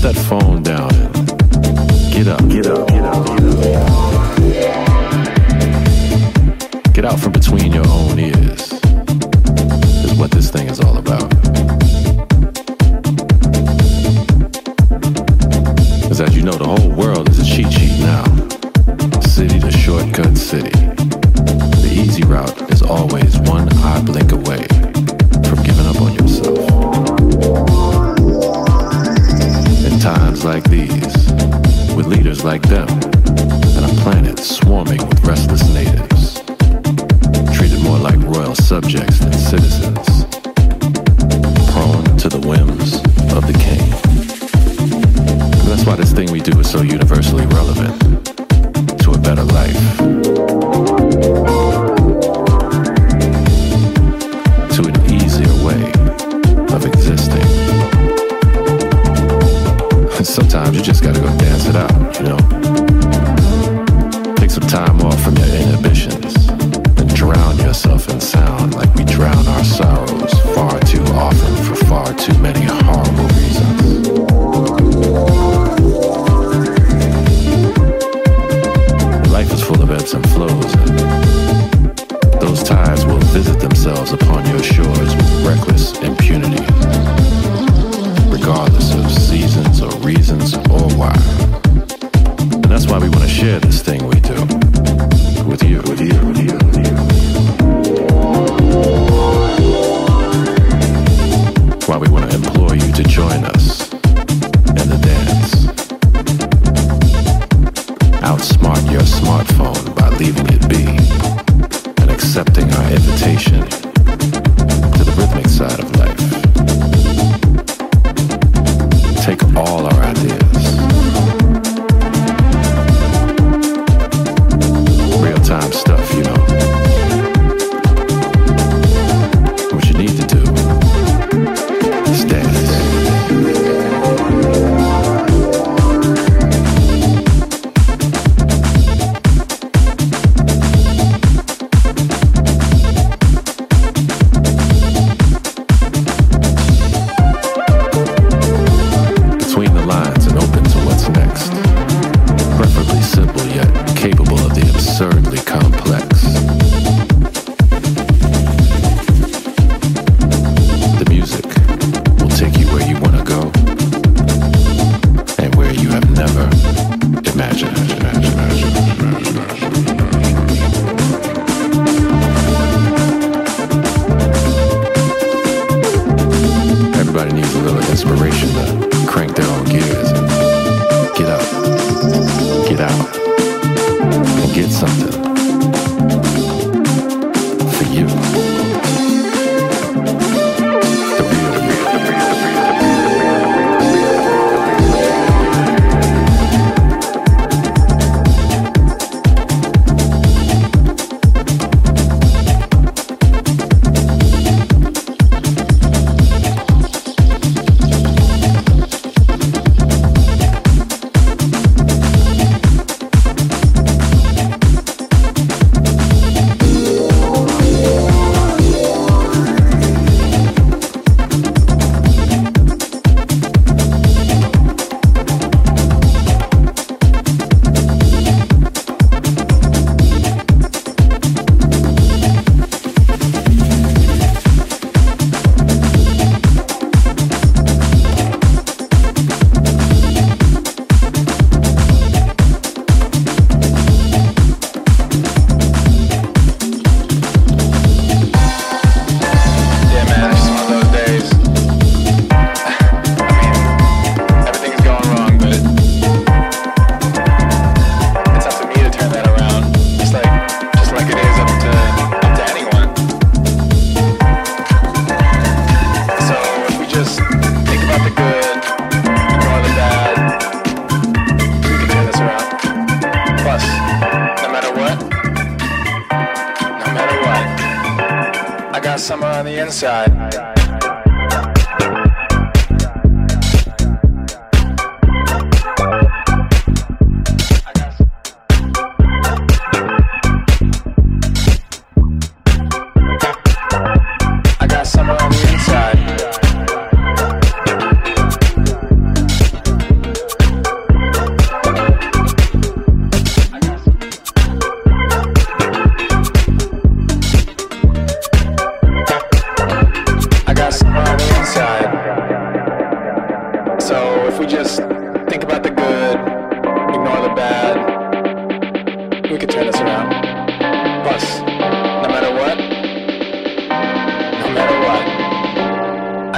put that phone down and get up, get up, get up, get up. Get out from between your own ears. outsmart your smartphone by leaving it be and accepting our invitation to the rhythmic side of life. Take all our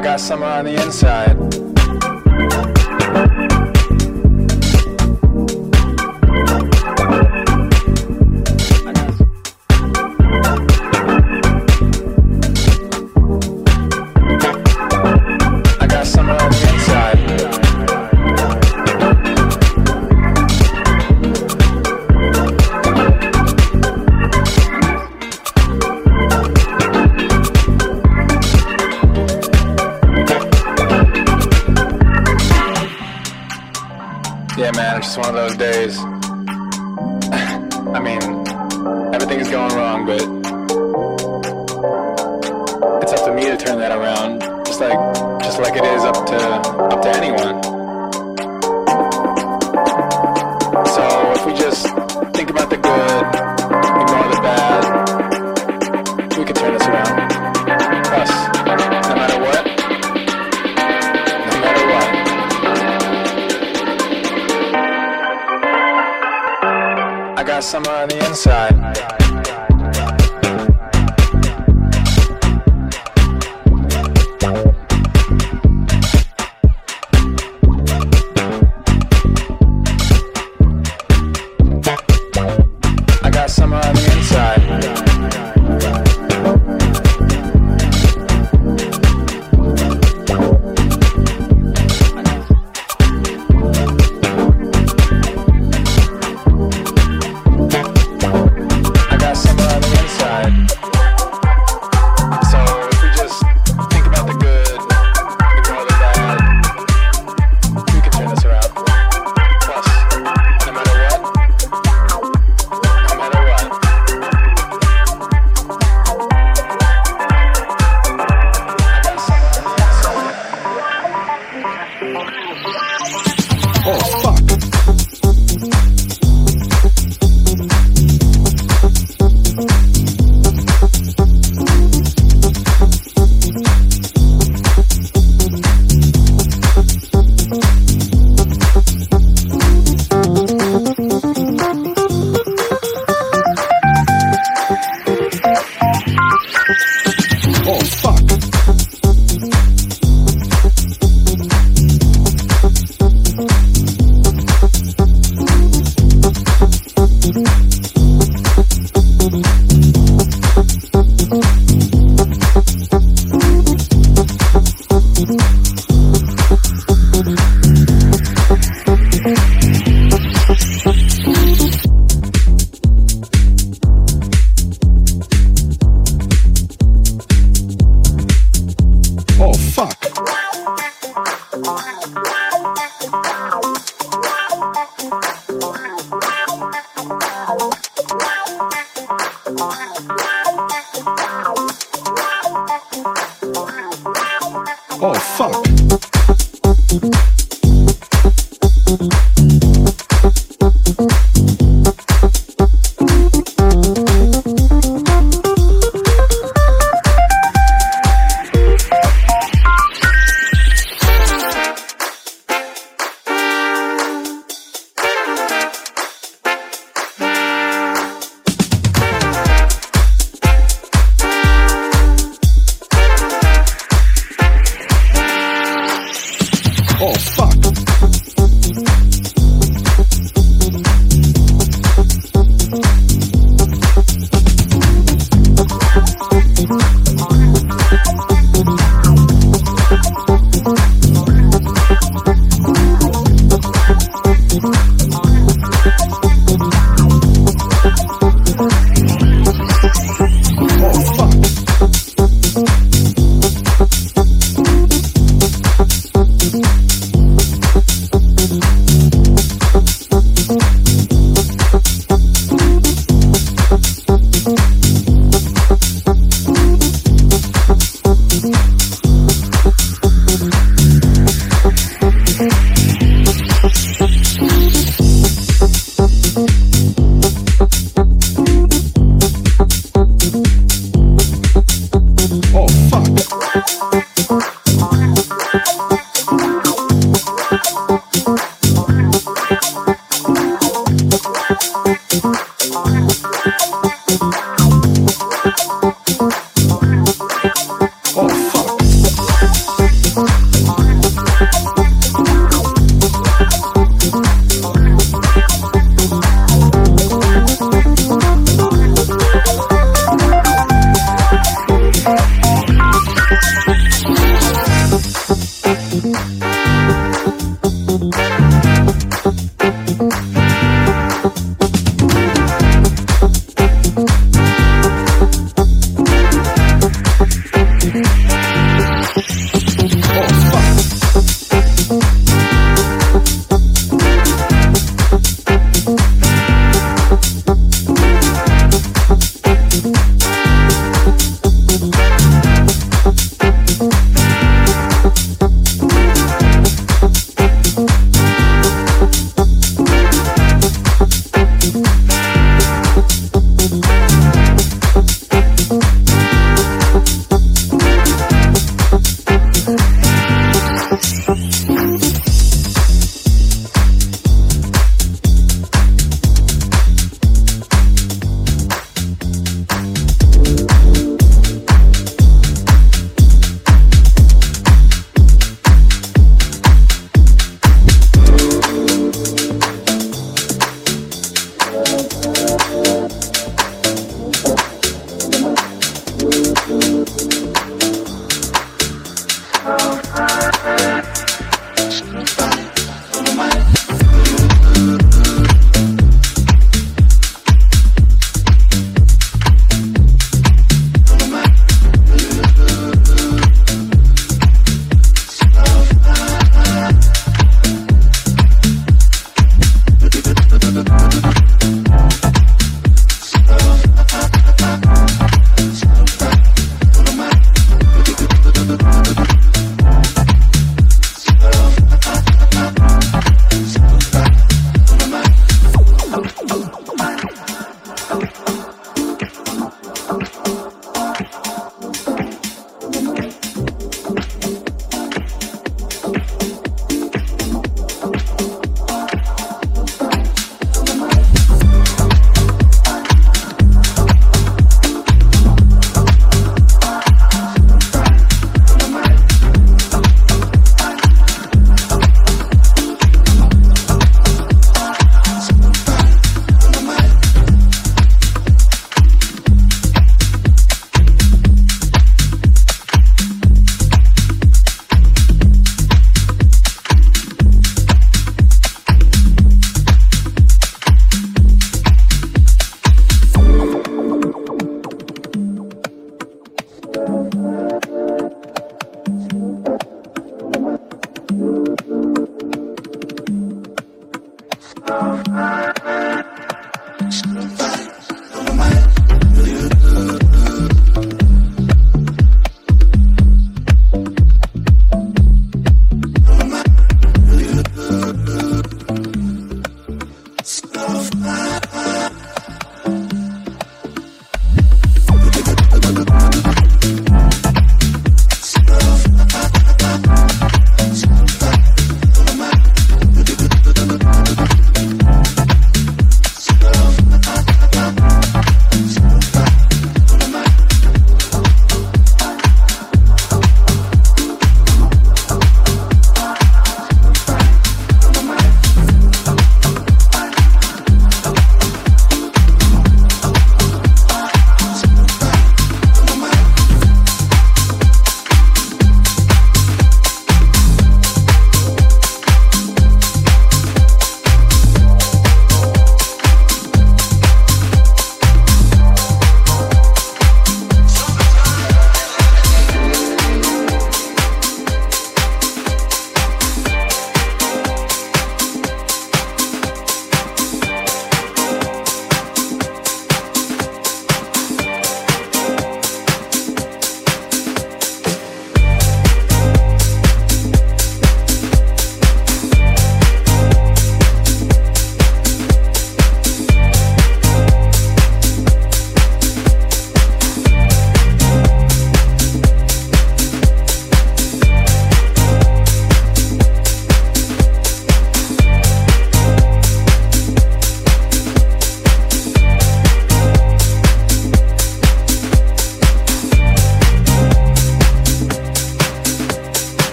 I got summer on the inside. Those days.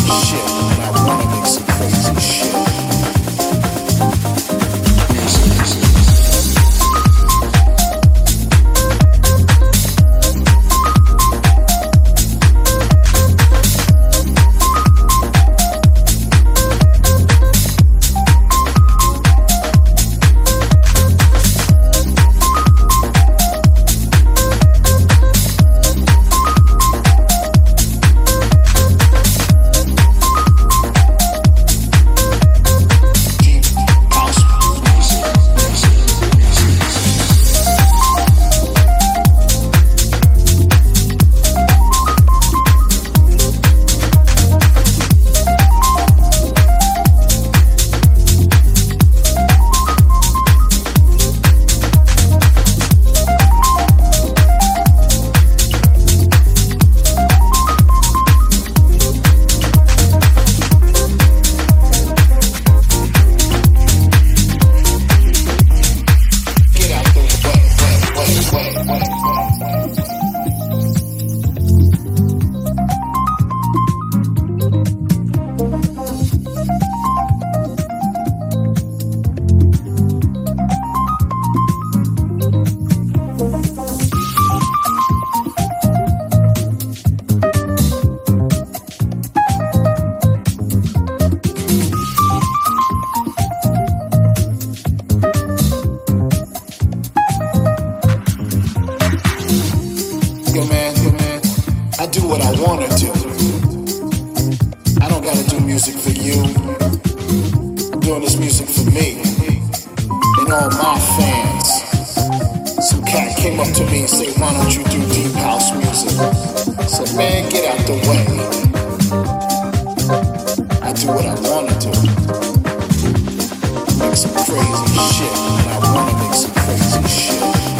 Shit, and I wanna make some crazy shit. For me and all my fans. Some cat came up to me and said, Why don't you do deep house music? I said, Man, get out the way. I do what I wanna do. Make some crazy shit, and I wanna make some crazy shit.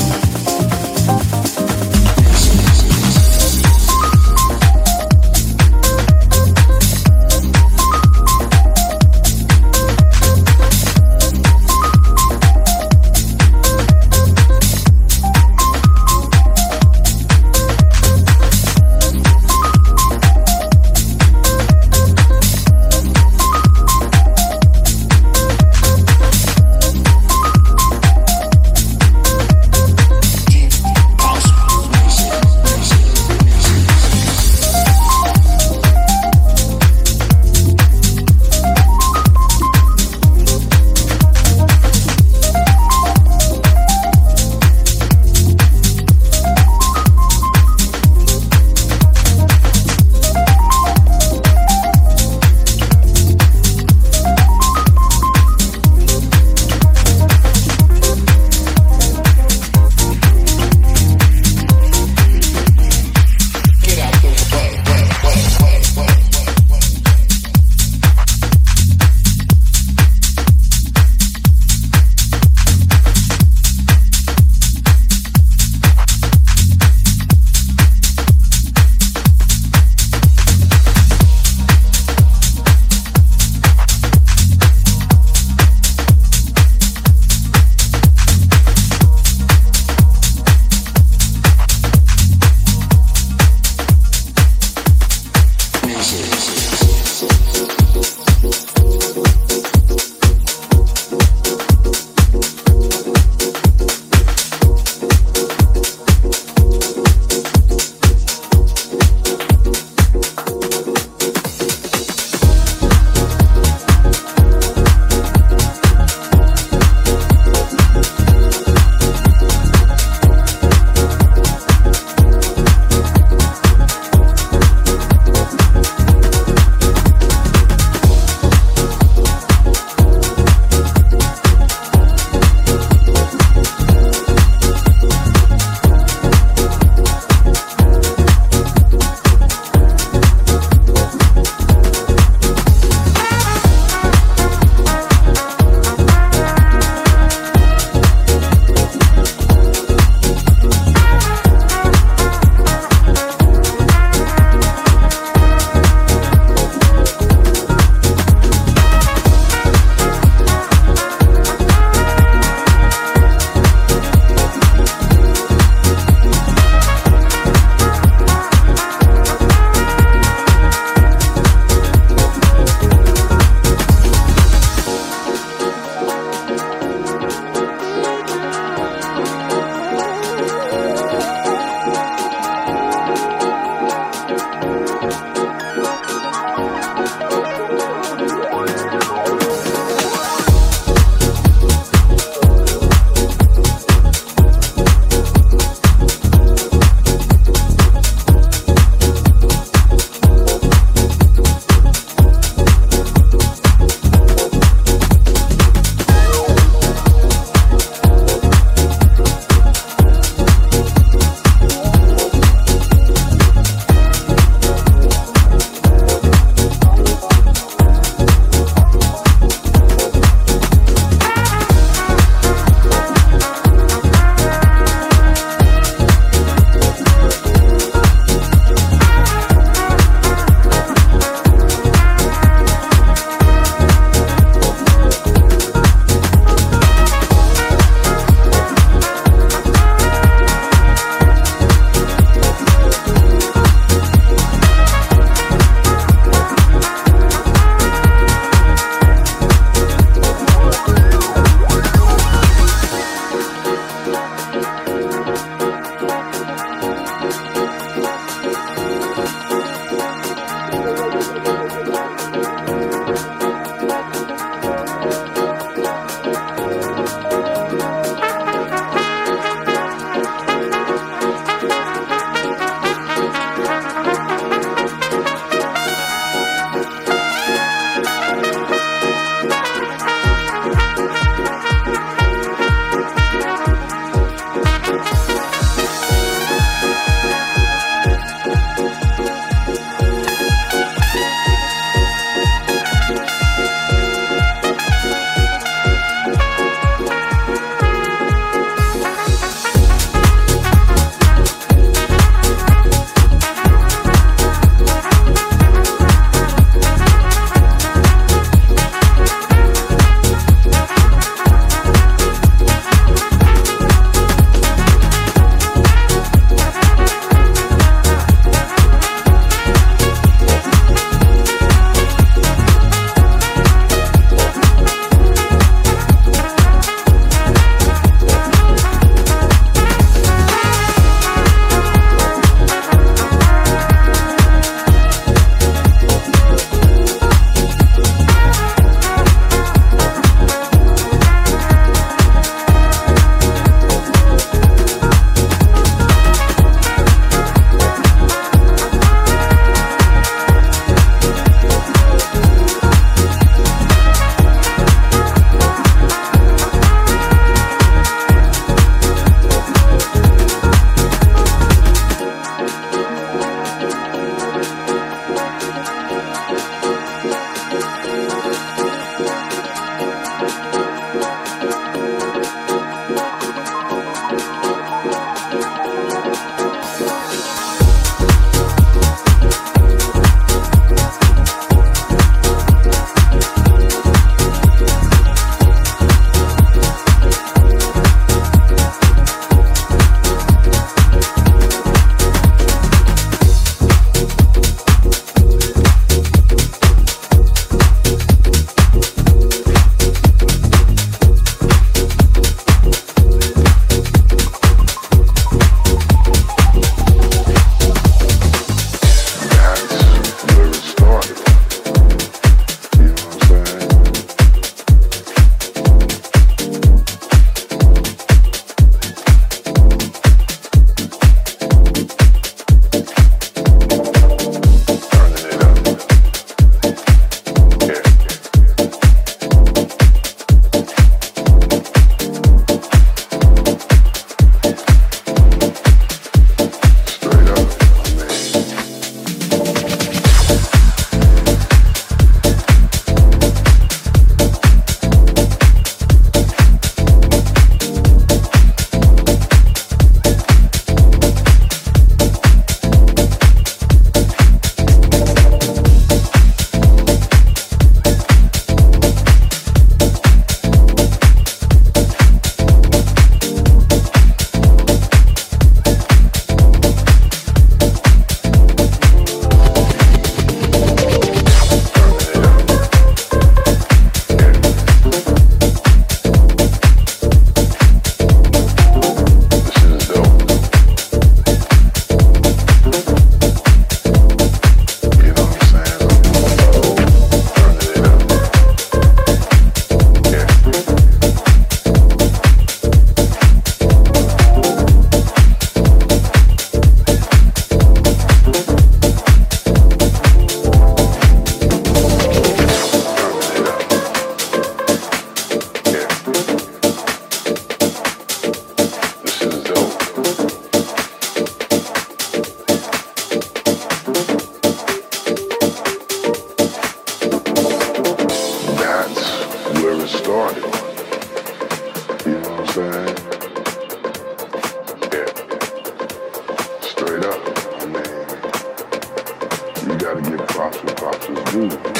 い。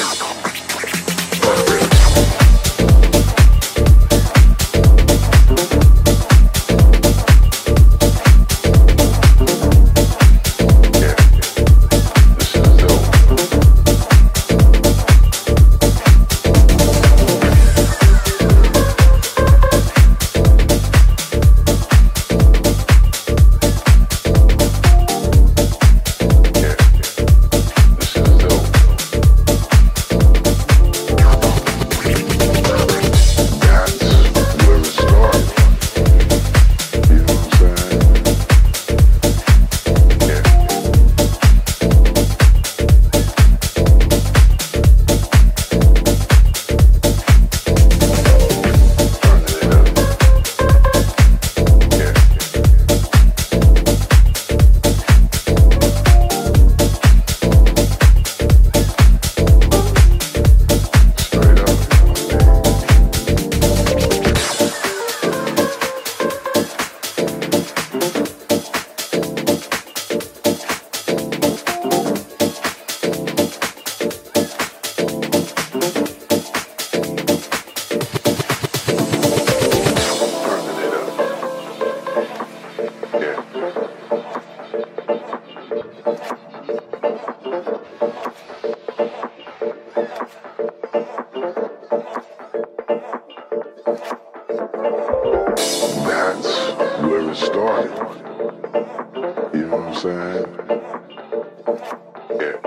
Yeah.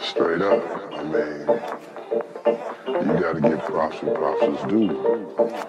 Straight up. I mean, you gotta give props and props is due.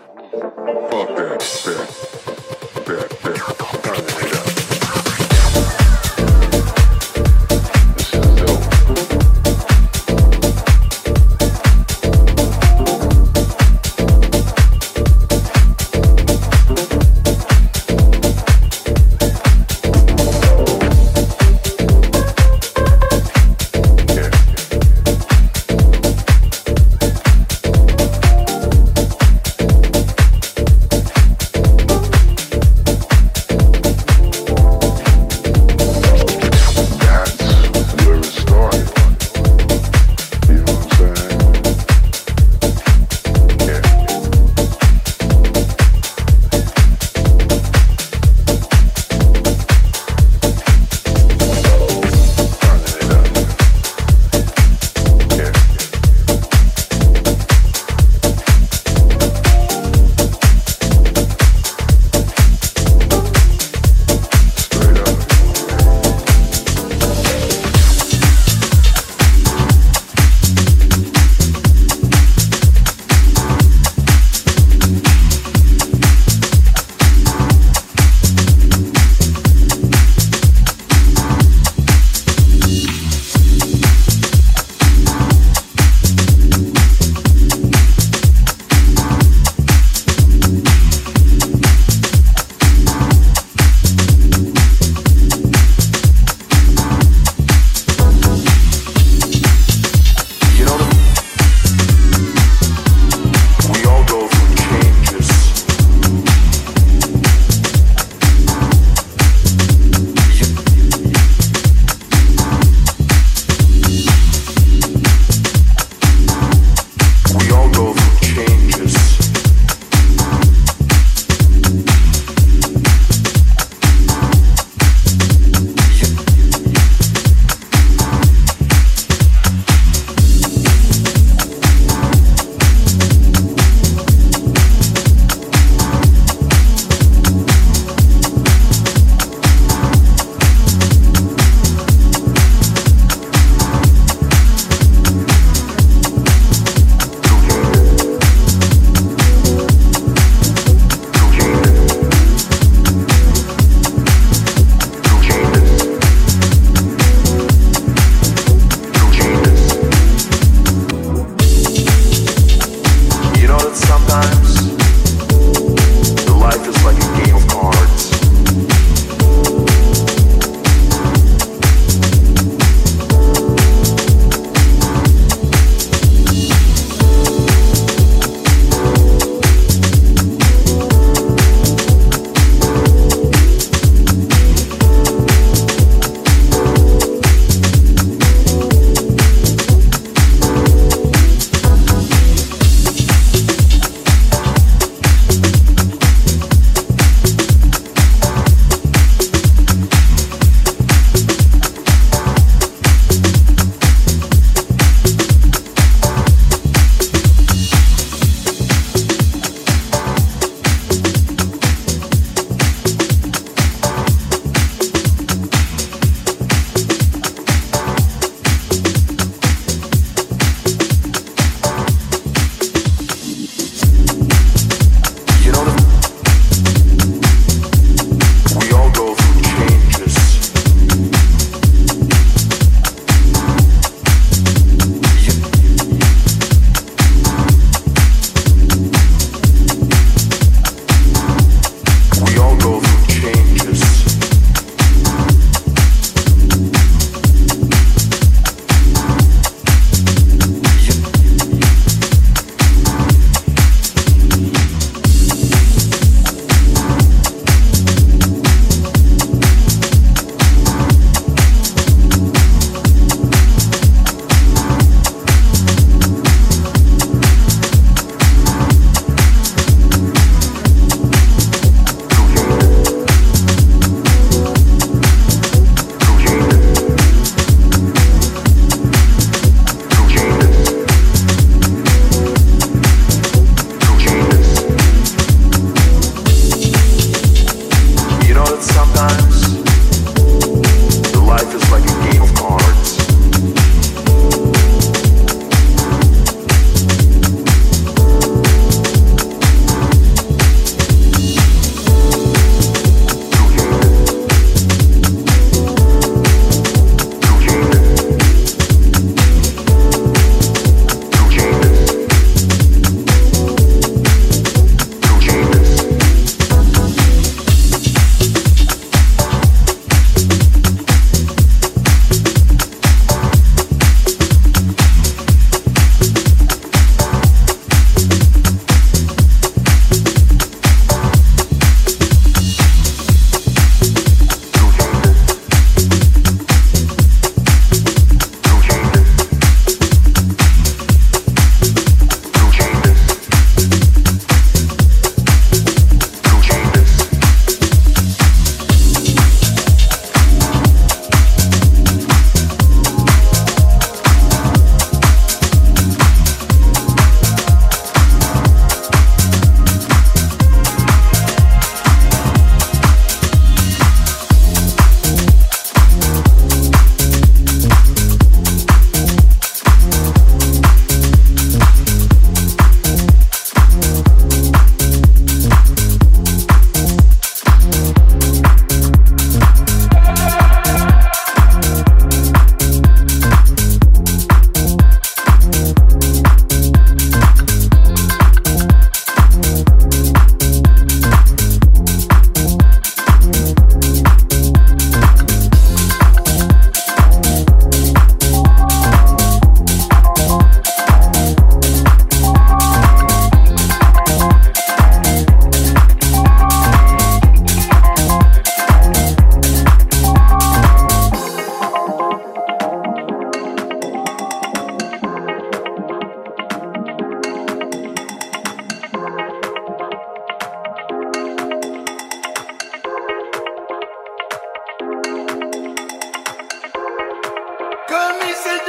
Come, he said.